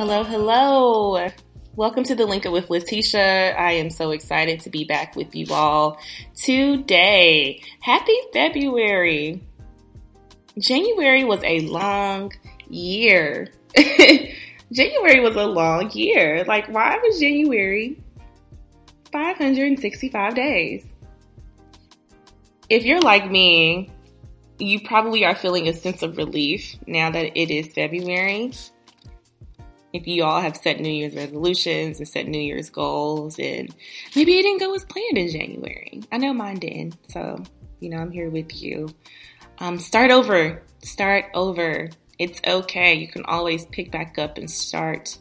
Hello, hello. Welcome to the Link with Latesha. I am so excited to be back with you all today. Happy February. January was a long year. January was a long year. Like, why was January 565 days? If you're like me, you probably are feeling a sense of relief now that it is February if you all have set New Year's resolutions and set New Year's goals, and maybe it didn't go as planned in January. I know mine didn't. So, you know, I'm here with you. Um, start over. Start over. It's okay. You can always pick back up and start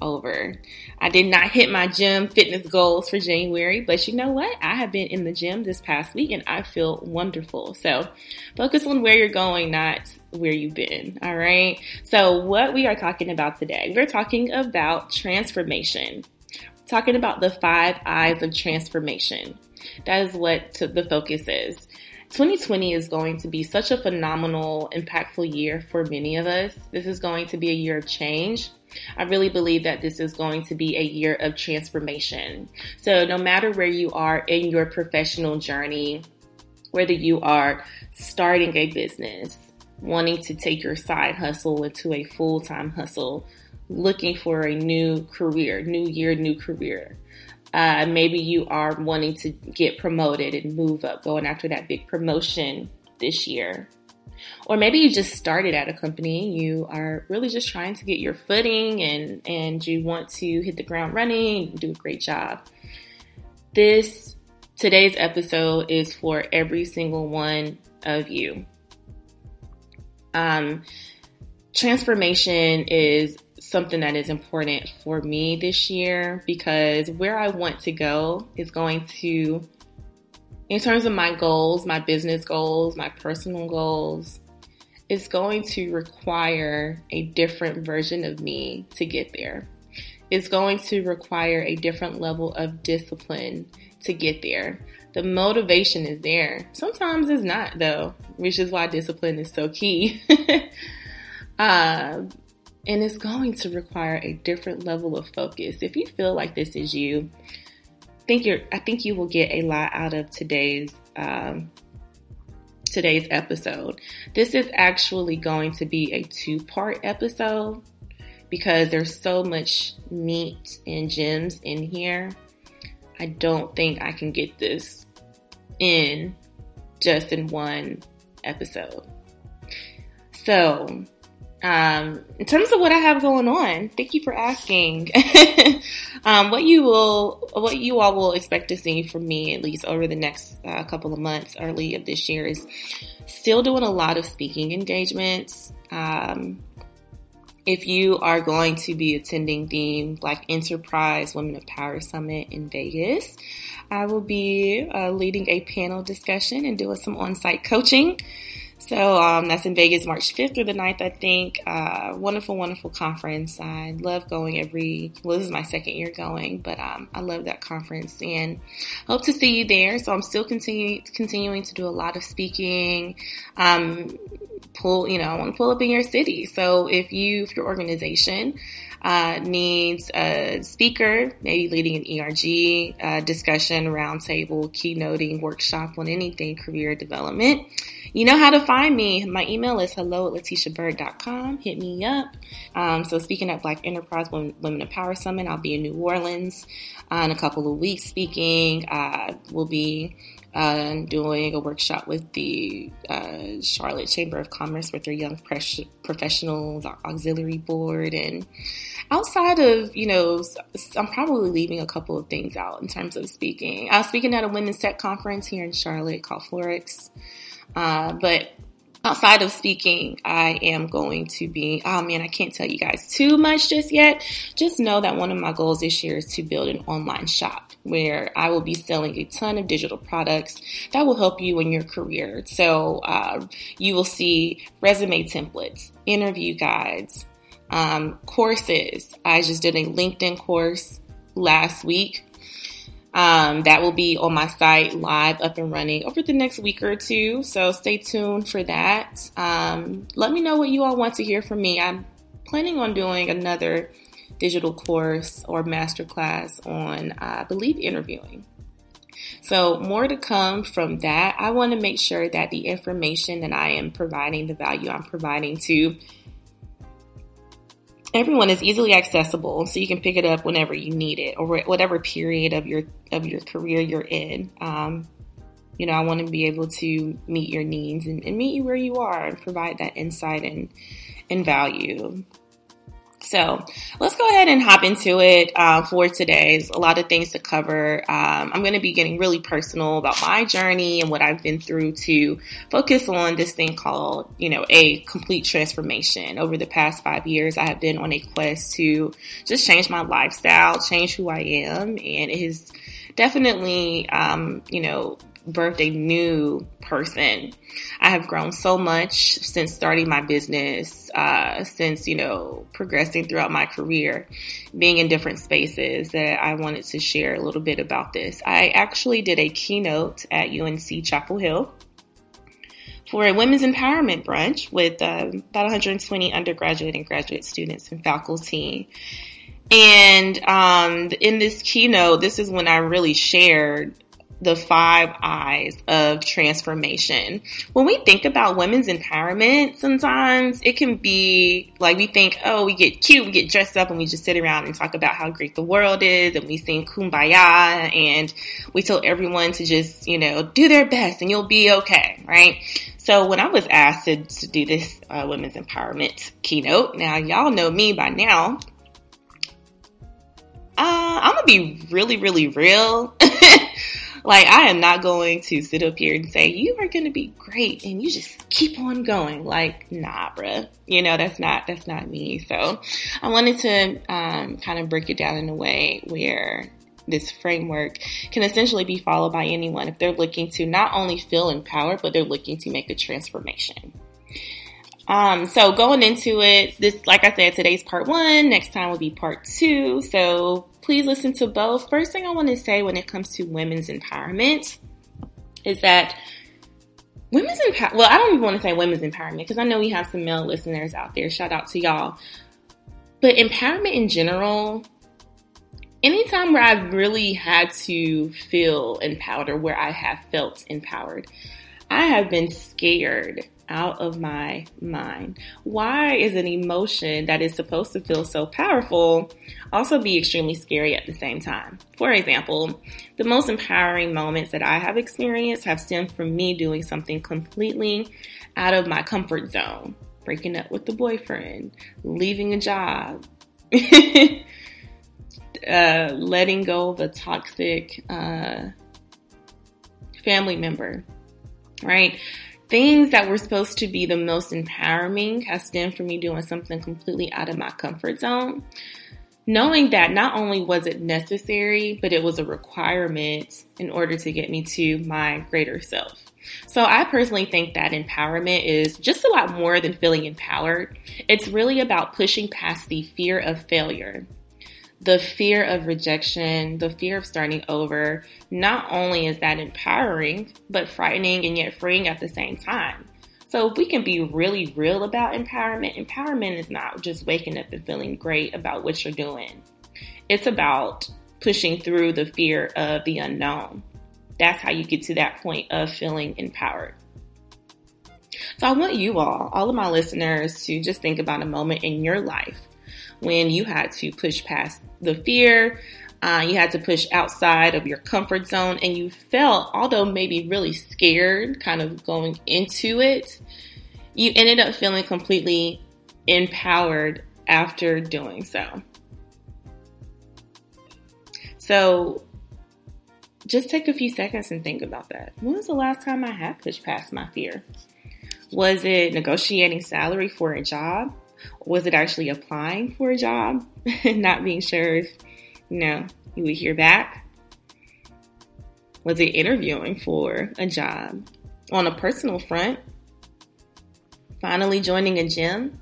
over. I did not hit my gym fitness goals for January, but you know what? I have been in the gym this past week and I feel wonderful. So focus on where you're going, not where you've been. All right. So what we are talking about today, we're talking about transformation, talking about the five eyes of transformation. That is what the focus is. 2020 is going to be such a phenomenal, impactful year for many of us. This is going to be a year of change. I really believe that this is going to be a year of transformation. So, no matter where you are in your professional journey, whether you are starting a business, wanting to take your side hustle into a full time hustle, looking for a new career, new year, new career. Uh, maybe you are wanting to get promoted and move up, going after that big promotion this year. Or maybe you just started at a company, you are really just trying to get your footing and, and you want to hit the ground running and do a great job. This today's episode is for every single one of you. Um, transformation is something that is important for me this year because where I want to go is going to, in terms of my goals, my business goals, my personal goals, it's going to require a different version of me to get there. It's going to require a different level of discipline to get there. The motivation is there. Sometimes it's not though, which is why discipline is so key. uh, and it's going to require a different level of focus. If you feel like this is you, think you're, I think you will get a lot out of today's um, today's episode. This is actually going to be a two part episode because there's so much meat and gems in here. I don't think I can get this in just in one episode. So, um, in terms of what I have going on, thank you for asking. um, what you will, what you all will expect to see from me, at least over the next uh, couple of months, early of this year, is still doing a lot of speaking engagements. Um, if you are going to be attending the Black Enterprise Women of Power Summit in Vegas, I will be uh, leading a panel discussion and doing some on-site coaching. So um, that's in Vegas, March 5th through the 9th, I think. Uh, wonderful, wonderful conference. I love going every, well, this is my second year going, but um, I love that conference and hope to see you there. So I'm still continue, continuing to do a lot of speaking. Um, pull, you know, I want to pull up in your city. So if you, if your organization uh, needs a speaker, maybe leading an ERG uh, discussion, roundtable, keynoting, workshop on anything career development, you know how to find me. My email is hello at lateshabyrd.com. Hit me up. Um, so speaking at Black Enterprise Women, Women of Power Summit, I'll be in New Orleans uh, in a couple of weeks speaking. Uh, we'll be uh, doing a workshop with the uh, Charlotte Chamber of Commerce with their Young Professionals Auxiliary Board. And outside of, you know, I'm probably leaving a couple of things out in terms of speaking. I was speaking at a women's tech conference here in Charlotte called Forex. Uh, but outside of speaking, I am going to be, oh man, I can't tell you guys too much just yet. Just know that one of my goals this year is to build an online shop where I will be selling a ton of digital products that will help you in your career. So uh, you will see resume templates, interview guides, um, courses. I just did a LinkedIn course last week um, that will be on my site live up and running over the next week or two. So stay tuned for that. Um, let me know what you all want to hear from me. I'm planning on doing another digital course or masterclass on, I believe, interviewing. So, more to come from that. I want to make sure that the information that I am providing, the value I'm providing to everyone is easily accessible, so you can pick it up whenever you need it or whatever period of your of your career you're in. Um, you know, I want to be able to meet your needs and, and meet you where you are and provide that insight and and value. So let's go ahead and hop into it uh, for today. There's a lot of things to cover. Um, I'm going to be getting really personal about my journey and what I've been through to focus on this thing called, you know, a complete transformation. Over the past five years, I have been on a quest to just change my lifestyle, change who I am, and it has definitely, um, you know, birthed a new person. I have grown so much since starting my business, uh, since, you know, progressing throughout my career, being in different spaces that I wanted to share a little bit about this. I actually did a keynote at UNC Chapel Hill for a women's empowerment brunch with uh, about 120 undergraduate and graduate students and faculty. And um, in this keynote, this is when I really shared the five eyes of transformation. When we think about women's empowerment, sometimes it can be like we think, oh, we get cute, we get dressed up, and we just sit around and talk about how great the world is, and we sing kumbaya, and we tell everyone to just, you know, do their best and you'll be okay, right? So when I was asked to, to do this uh, women's empowerment keynote, now y'all know me by now. Uh, I'm gonna be really, really real. Like, I am not going to sit up here and say, you are going to be great and you just keep on going. Like, nah, bruh. You know, that's not, that's not me. So I wanted to, um, kind of break it down in a way where this framework can essentially be followed by anyone if they're looking to not only feel empowered, but they're looking to make a transformation. Um, so going into it, this, like I said, today's part one. Next time will be part two. So please listen to both. First thing I want to say when it comes to women's empowerment is that women's empowerment, well, I don't even want to say women's empowerment because I know we have some male listeners out there. Shout out to y'all. But empowerment in general, anytime where I've really had to feel empowered or where I have felt empowered, I have been scared out of my mind. Why is an emotion that is supposed to feel so powerful also be extremely scary at the same time? For example, the most empowering moments that I have experienced have stemmed from me doing something completely out of my comfort zone. Breaking up with the boyfriend, leaving a job, uh, letting go of a toxic uh, family member, right? Things that were supposed to be the most empowering has stemmed from me doing something completely out of my comfort zone. Knowing that not only was it necessary, but it was a requirement in order to get me to my greater self. So I personally think that empowerment is just a lot more than feeling empowered. It's really about pushing past the fear of failure the fear of rejection, the fear of starting over, not only is that empowering, but frightening and yet freeing at the same time. So if we can be really real about empowerment, empowerment is not just waking up and feeling great about what you're doing. It's about pushing through the fear of the unknown. That's how you get to that point of feeling empowered. So I want you all, all of my listeners, to just think about a moment in your life when you had to push past the fear, uh, you had to push outside of your comfort zone, and you felt, although maybe really scared, kind of going into it, you ended up feeling completely empowered after doing so. So just take a few seconds and think about that. When was the last time I had pushed past my fear? Was it negotiating salary for a job? Was it actually applying for a job and not being sure if, you know, you would hear back? Was it interviewing for a job? On a personal front, finally joining a gym,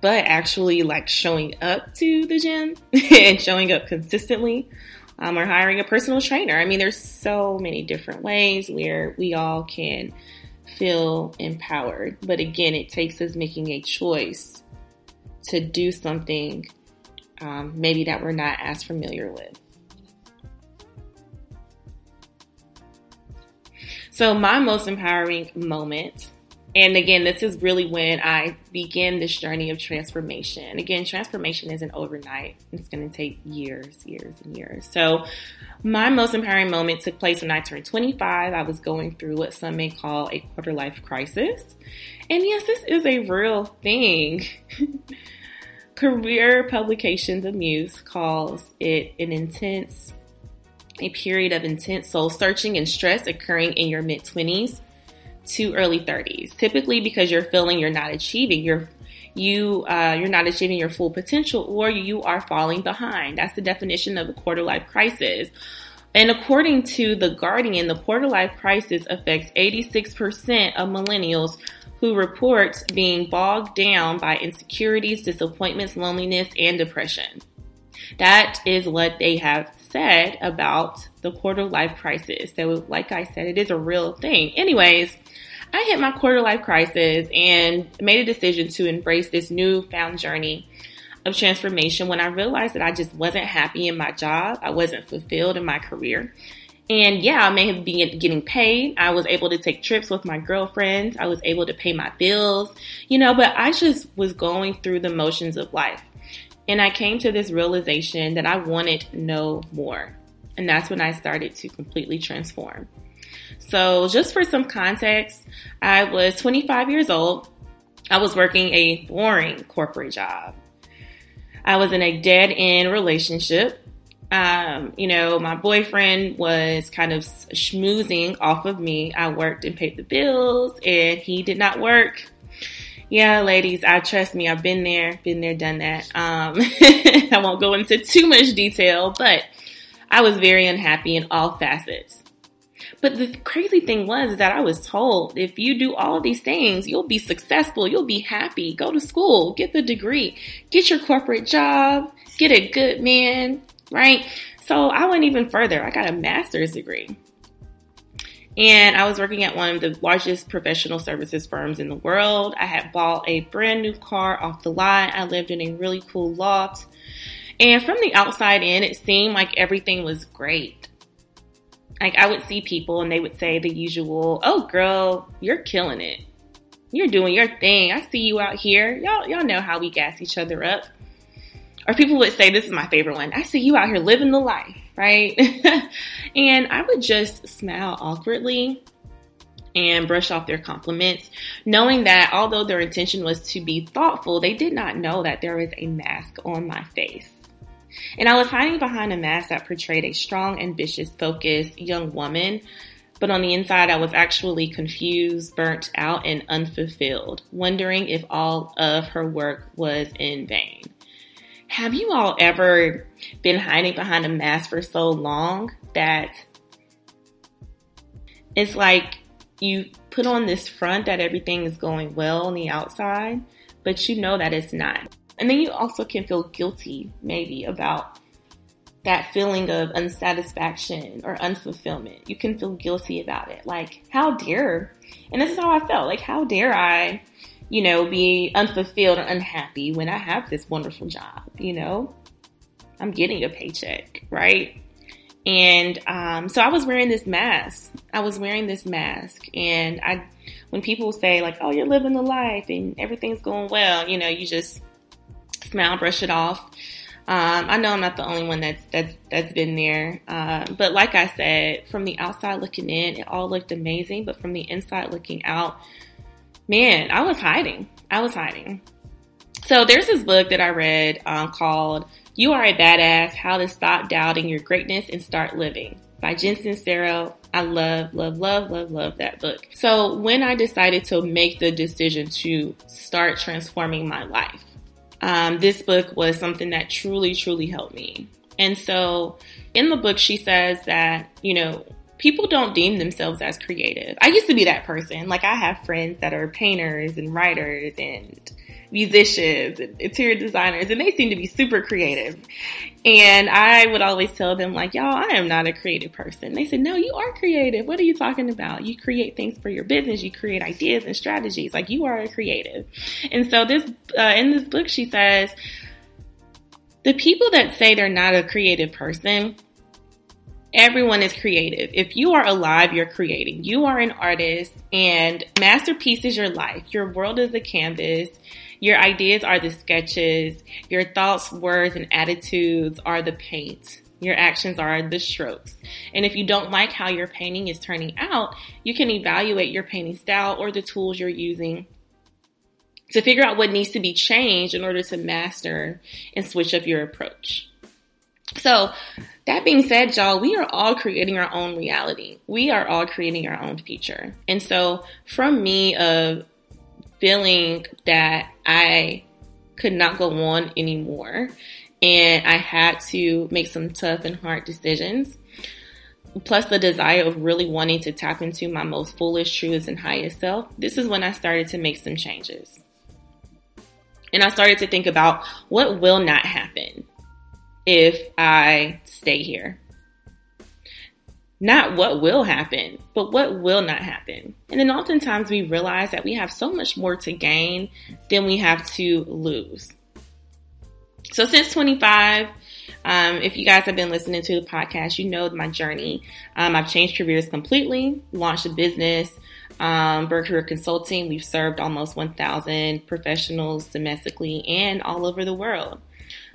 but actually like showing up to the gym and showing up consistently um, or hiring a personal trainer. I mean, there's so many different ways where we all can feel empowered. But again, it takes us making a choice to do something um, maybe that we're not as familiar with. So, my most empowering moment and again, this is really when I begin this journey of transformation. Again, transformation isn't overnight. It's going to take years, years, and years. So, my most empowering moment took place when I turned 25. I was going through what some may call a quarter life crisis. And yes, this is a real thing. Career Publications of Muse calls it an intense, a period of intense soul searching and stress occurring in your mid 20s to early 30s, typically because you're feeling you're not achieving your you uh, you're not achieving your full potential or you are falling behind. That's the definition of a quarter life crisis. And according to The Guardian, the quarter life crisis affects 86% of millennials who report being bogged down by insecurities, disappointments, loneliness, and depression. That is what they have said about the quarter life crisis. So, like I said, it is a real thing. Anyways, I hit my quarter life crisis and made a decision to embrace this newfound journey of transformation when I realized that I just wasn't happy in my job. I wasn't fulfilled in my career. And yeah, I may have been getting paid. I was able to take trips with my girlfriends. I was able to pay my bills, you know, but I just was going through the motions of life. And I came to this realization that I wanted no more. And that's when I started to completely transform. So, just for some context, I was 25 years old. I was working a boring corporate job. I was in a dead end relationship. Um, you know, my boyfriend was kind of schmoozing off of me. I worked and paid the bills, and he did not work. Yeah, ladies, I trust me. I've been there, been there, done that. Um, I won't go into too much detail, but I was very unhappy in all facets. But the crazy thing was that I was told if you do all these things, you'll be successful, you'll be happy, go to school, get the degree, get your corporate job, get a good man, right? So I went even further. I got a master's degree. And I was working at one of the largest professional services firms in the world. I had bought a brand new car off the lot. I lived in a really cool loft. And from the outside in, it seemed like everything was great. Like I would see people and they would say the usual, "Oh girl, you're killing it. You're doing your thing. I see you out here. Y'all y'all know how we gas each other up." Or people would say, this is my favorite one. I see you out here living the life, right? and I would just smile awkwardly and brush off their compliments, knowing that although their intention was to be thoughtful, they did not know that there was a mask on my face. And I was hiding behind a mask that portrayed a strong, ambitious, focused young woman. But on the inside, I was actually confused, burnt out, and unfulfilled, wondering if all of her work was in vain. Have you all ever been hiding behind a mask for so long that it's like you put on this front that everything is going well on the outside, but you know that it's not. And then you also can feel guilty maybe about that feeling of unsatisfaction or unfulfillment. You can feel guilty about it. Like, how dare, and this is how I felt. Like, how dare I, you know, be unfulfilled or unhappy when I have this wonderful job, you know? I'm getting a paycheck, right? And um, so I was wearing this mask. I was wearing this mask. And I, when people say, like, oh, you're living the life and everything's going well, you know, you just smile, brush it off. Um, I know I'm not the only one that's that's that's been there, uh, but like I said, from the outside looking in, it all looked amazing. But from the inside looking out, man, I was hiding. I was hiding. So there's this book that I read um, called "You Are a Badass: How to Stop Doubting Your Greatness and Start Living" by Jen Sincero. I love, love, love, love, love that book. So when I decided to make the decision to start transforming my life um, this book was something that truly, truly helped me. And so in the book, she says that, you know, people don't deem themselves as creative. I used to be that person. Like I have friends that are painters and writers and musicians and interior designers and they seem to be super creative. And I would always tell them like, y'all, I am not a creative person. They said, no, you are creative. What are you talking about? You create things for your business. You create ideas and strategies. Like you are a creative. And so this, uh, in this book, she says, the people that say they're not a creative person, Everyone is creative. If you are alive, you're creating. You are an artist and masterpiece is your life. Your world is a canvas. Your ideas are the sketches. Your thoughts, words, and attitudes are the paint. Your actions are the strokes. And if you don't like how your painting is turning out, you can evaluate your painting style or the tools you're using to figure out what needs to be changed in order to master and switch up your approach. So, that being said, y'all, we are all creating our own reality. We are all creating our own future. And so, from me of feeling that I could not go on anymore and I had to make some tough and hard decisions, plus the desire of really wanting to tap into my most fullest, truest, and highest self, this is when I started to make some changes. And I started to think about what will not happen if I stay here. Not what will happen, but what will not happen. And then oftentimes we realize that we have so much more to gain than we have to lose. So since 25, um, if you guys have been listening to the podcast, you know my journey. Um, I've changed careers completely, launched a business, um, Byrd Career Consulting. We've served almost 1,000 professionals domestically and all over the world.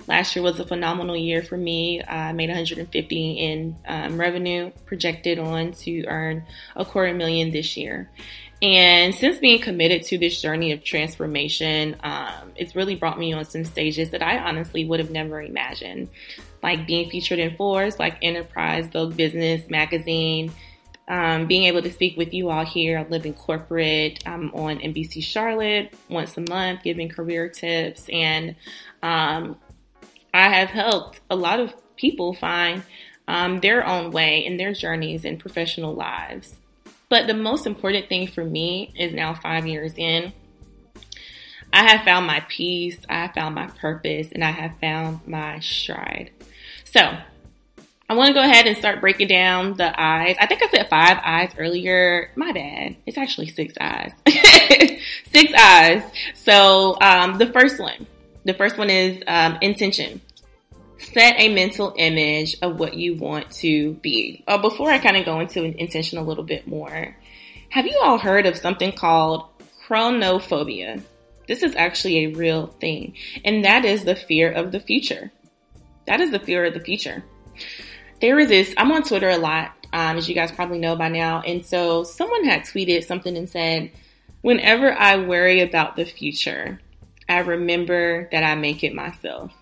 Last year was a phenomenal year for me. I made 150 in um, revenue, projected on to earn a quarter million this year. And since being committed to this journey of transformation, um, it's really brought me on some stages that I honestly would have never imagined, like being featured in Forbes, like Enterprise, Vogue Business Magazine, um, being able to speak with you all here. I live in corporate. I'm on NBC Charlotte once a month, giving career tips, and um, I have helped a lot of people find um, their own way in their journeys and professional lives. But the most important thing for me is now five years in. I have found my peace, I have found my purpose, and I have found my stride. So, I want to go ahead and start breaking down the eyes. I think I said five eyes earlier. My bad. It's actually six eyes. six eyes. So, um, the first one, the first one is um, intention set a mental image of what you want to be. Uh, before I kind of go into intention a little bit more, have you all heard of something called chronophobia? This is actually a real thing, and that is the fear of the future. That is the fear of the future. There is this, I'm on Twitter a lot, um, as you guys probably know by now, and so someone had tweeted something and said, Whenever I worry about the future, I remember that I make it myself.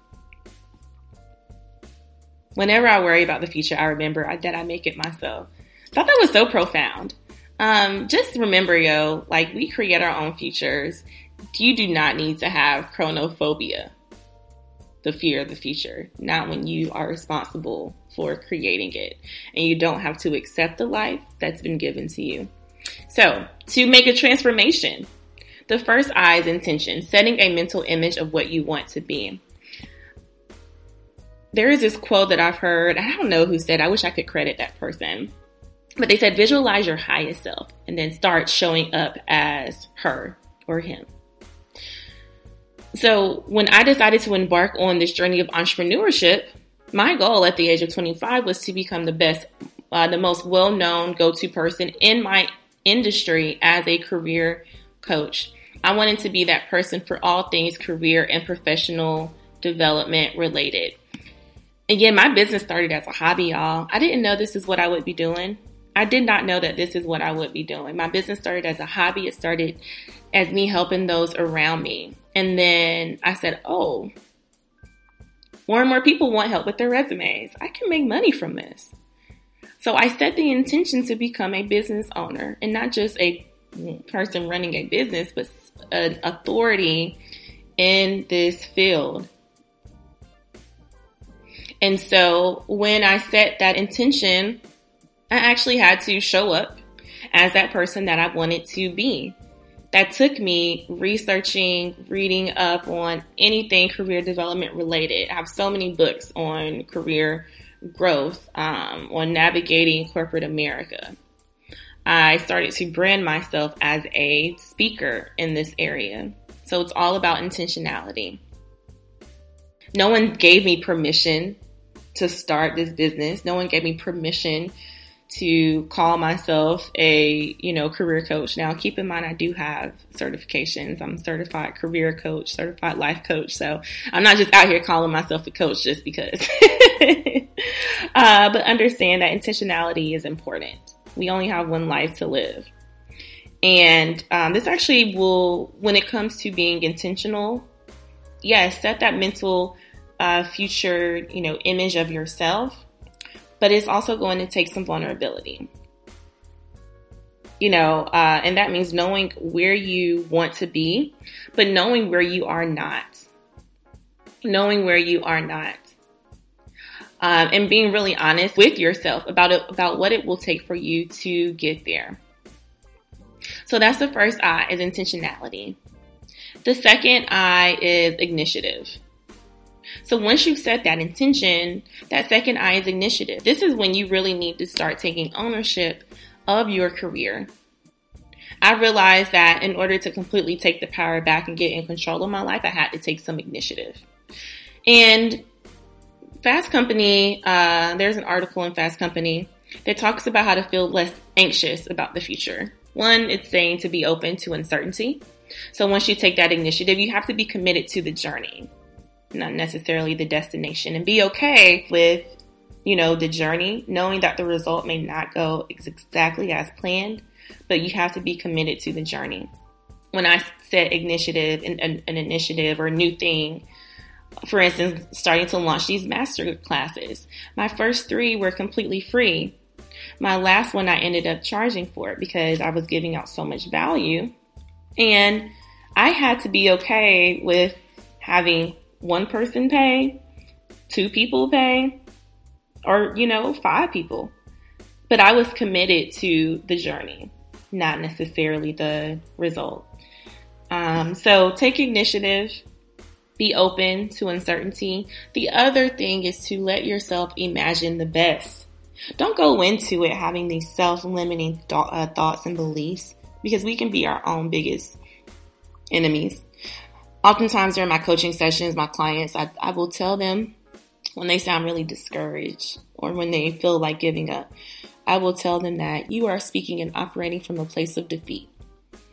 Whenever I worry about the future, I remember that I make it myself. Thought that was so profound. Um, just remember, yo, like we create our own futures. You do not need to have chronophobia, the fear of the future, not when you are responsible for creating it. And you don't have to accept the life that's been given to you. So, to make a transformation, the first I is intention, setting a mental image of what you want to be. There is this quote that I've heard. I don't know who said. I wish I could credit that person, but they said visualize your highest self and then start showing up as her or him. So when I decided to embark on this journey of entrepreneurship, my goal at the age of 25 was to become the best, uh, the most well-known go-to person in my industry as a career coach. I wanted to be that person for all things career and professional development related. Again, my business started as a hobby, y'all. I didn't know this is what I would be doing. I did not know that this is what I would be doing. My business started as a hobby. It started as me helping those around me. And then I said, oh, more and more people want help with their resumes. I can make money from this. So I set the intention to become a business owner and not just a person running a business, but an authority in this field. And so when I set that intention, I actually had to show up as that person that I wanted to be that took me researching, reading up on anything career development related. I have so many books on career growth, um, on navigating corporate America. I started to brand myself as a speaker in this area. So it's all about intentionality. No one gave me permission to start this business. No one gave me permission to call myself a, you know, career coach. Now, keep in mind, I do have certifications. I'm certified career coach, certified life coach. So I'm not just out here calling myself a coach just because. uh, but understand that intentionality is important. We only have one life to live. And um, this actually will, when it comes to being intentional, yes, set that mental future, you know, image of yourself but it's also going to take some vulnerability. You know, uh, and that means knowing where you want to be, but knowing where you are not. Knowing where you are not. Um, and being really honest with yourself about it, about what it will take for you to get there. So that's the first I is intentionality. The second I is initiative. So once you've set that intention, that second I is initiative. This is when you really need to start taking ownership of your career. I realized that in order to completely take the power back and get in control of my life, I had to take some initiative. And Fast Company, uh, there's an article in Fast Company that talks about how to feel less anxious about the future. One, it's saying to be open to uncertainty. So once you take that initiative, you have to be committed to the journey not necessarily the destination and be okay with, you know, the journey, knowing that the result may not go exactly as planned, but you have to be committed to the journey. When I said initiative, an, an initiative or a new thing, for instance, starting to launch these master classes, my first three were completely free. My last one I ended up charging for it because I was giving out so much value. And I had to be okay with having one person pay, two people pay, or, you know, five people. But I was committed to the journey, not necessarily the result. Um, so take initiative, be open to uncertainty. The other thing is to let yourself imagine the best. Don't go into it having these self-limiting th- uh, thoughts and beliefs because we can be our own biggest enemies oftentimes during my coaching sessions, my clients, I, I will tell them when they sound really discouraged or when they feel like giving up, I will tell them that you are speaking and operating from a place of defeat.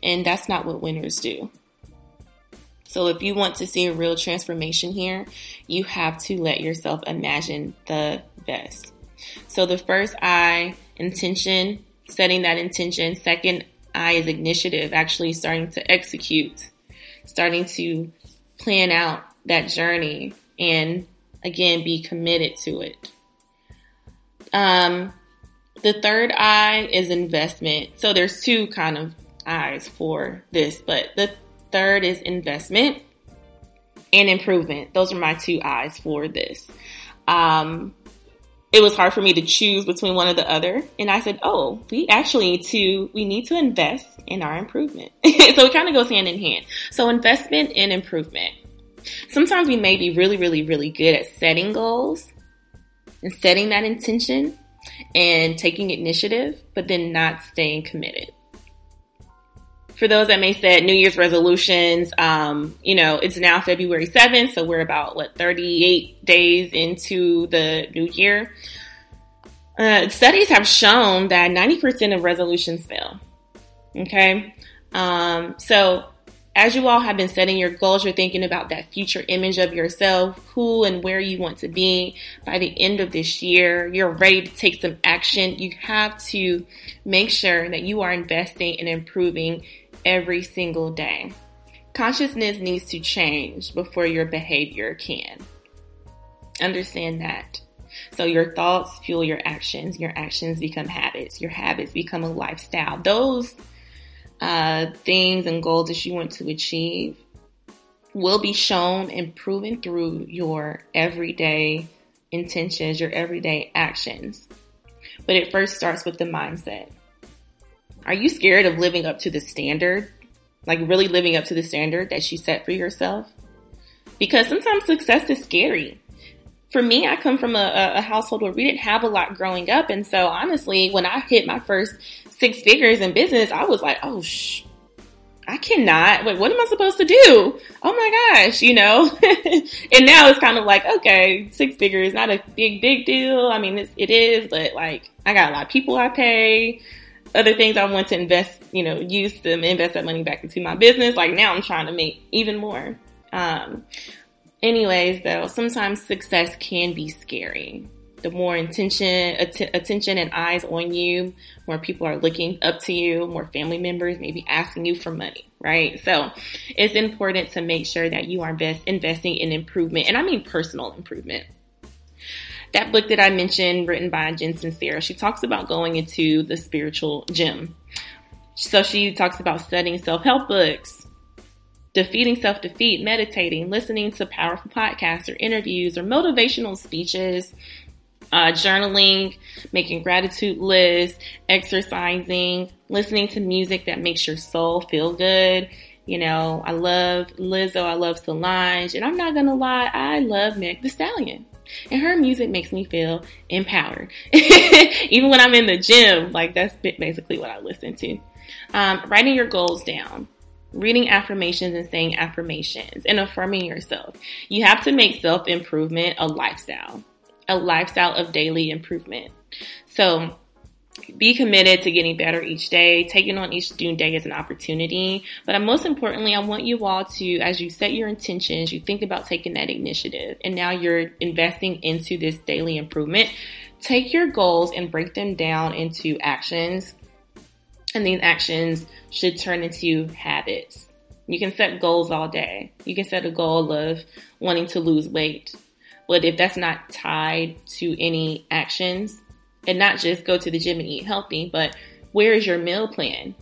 And that's not what winners do. So if you want to see a real transformation here, you have to let yourself imagine the best. So the first I, intention, setting that intention. Second I is initiative, actually starting to execute starting to plan out that journey and again be committed to it. Um, the third eye is investment. So there's two kind of eyes for this, but the third is investment and improvement. Those are my two eyes for this. Um, it was hard for me to choose between one or the other. And I said, oh, we actually need to, we need to invest in our improvement. so it kind of goes hand in hand. So investment and improvement. Sometimes we may be really, really, really good at setting goals and setting that intention and taking initiative, but then not staying committed. For those that may set New Year's resolutions, um, you know, it's now February 7th, so we're about, what, 38 days into the new year. Uh, studies have shown that 90% of resolutions fail. Okay? Um, so as you all have been setting your goals, you're thinking about that future image of yourself, who and where you want to be by the end of this year. You're ready to take some action. You have to make sure that you are investing and improving every single day. Consciousness needs to change before your behavior can. Understand that. So your thoughts fuel your actions. Your actions become habits. Your habits become a lifestyle. Those uh, things and goals that you want to achieve will be shown and proven through your everyday intentions, your everyday actions. But it first starts with the mindset. Are you scared of living up to the standard? Like really living up to the standard that you set for yourself? Because sometimes success is scary. For me, I come from a, a household where we didn't have a lot growing up. And so honestly, when I hit my first six figures in business, I was like, oh, shh. I cannot. Wait, what am I supposed to do? Oh my gosh, you know? and now it's kind of like, okay, six figures, not a big, big deal. I mean, it's, it is, but like, I got a lot of people I pay, other things I want to invest, you know, use to invest that money back into my business. Like now I'm trying to make even more. Um, anyways, though, sometimes success can be scary the more intention, att- attention and eyes on you, more people are looking up to you, more family members maybe asking you for money, right? So it's important to make sure that you are best investing in improvement, and I mean personal improvement. That book that I mentioned, written by Jen Sincero, she talks about going into the spiritual gym. So she talks about studying self-help books, defeating self defeat, meditating, listening to powerful podcasts or interviews or motivational speeches, uh, journaling, making gratitude lists, exercising, listening to music that makes your soul feel good. You know, I love Lizzo, I love Solange, and I'm not gonna lie, I love Meg the Stallion. And her music makes me feel empowered. Even when I'm in the gym, like that's basically what I listen to. Um, writing your goals down reading affirmations and saying affirmations and affirming yourself. You have to make self improvement a lifestyle a lifestyle of daily improvement. So be committed to getting better each day, taking on each new day as an opportunity. But most importantly, I want you all to, as you set your intentions, you think about taking that initiative and now you're investing into this daily improvement. Take your goals and break them down into actions. And these actions should turn into habits. You can set goals all day. You can set a goal of wanting to lose weight but if that's not tied to any actions, and not just go to the gym and eat healthy, but where is your meal plan?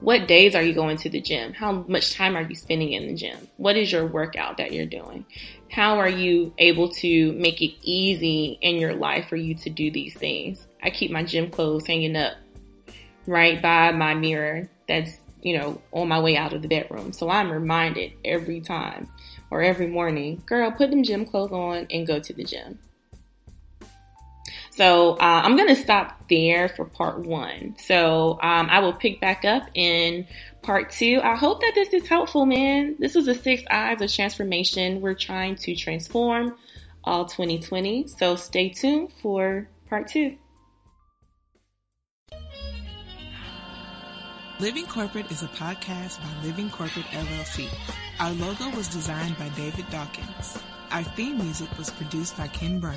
What days are you going to the gym? How much time are you spending in the gym? What is your workout that you're doing? How are you able to make it easy in your life for you to do these things? I keep my gym clothes hanging up right by my mirror that's, you know, on my way out of the bedroom. So I'm reminded every time or every morning, girl, put them gym clothes on and go to the gym. So uh, I'm going to stop there for part one. So um, I will pick back up in part two. I hope that this is helpful, man. This is the six eyes of transformation. We're trying to transform all 2020. So stay tuned for part two. Living Corporate is a podcast by Living Corporate LLC. Our logo was designed by David Dawkins. Our theme music was produced by Ken Brown.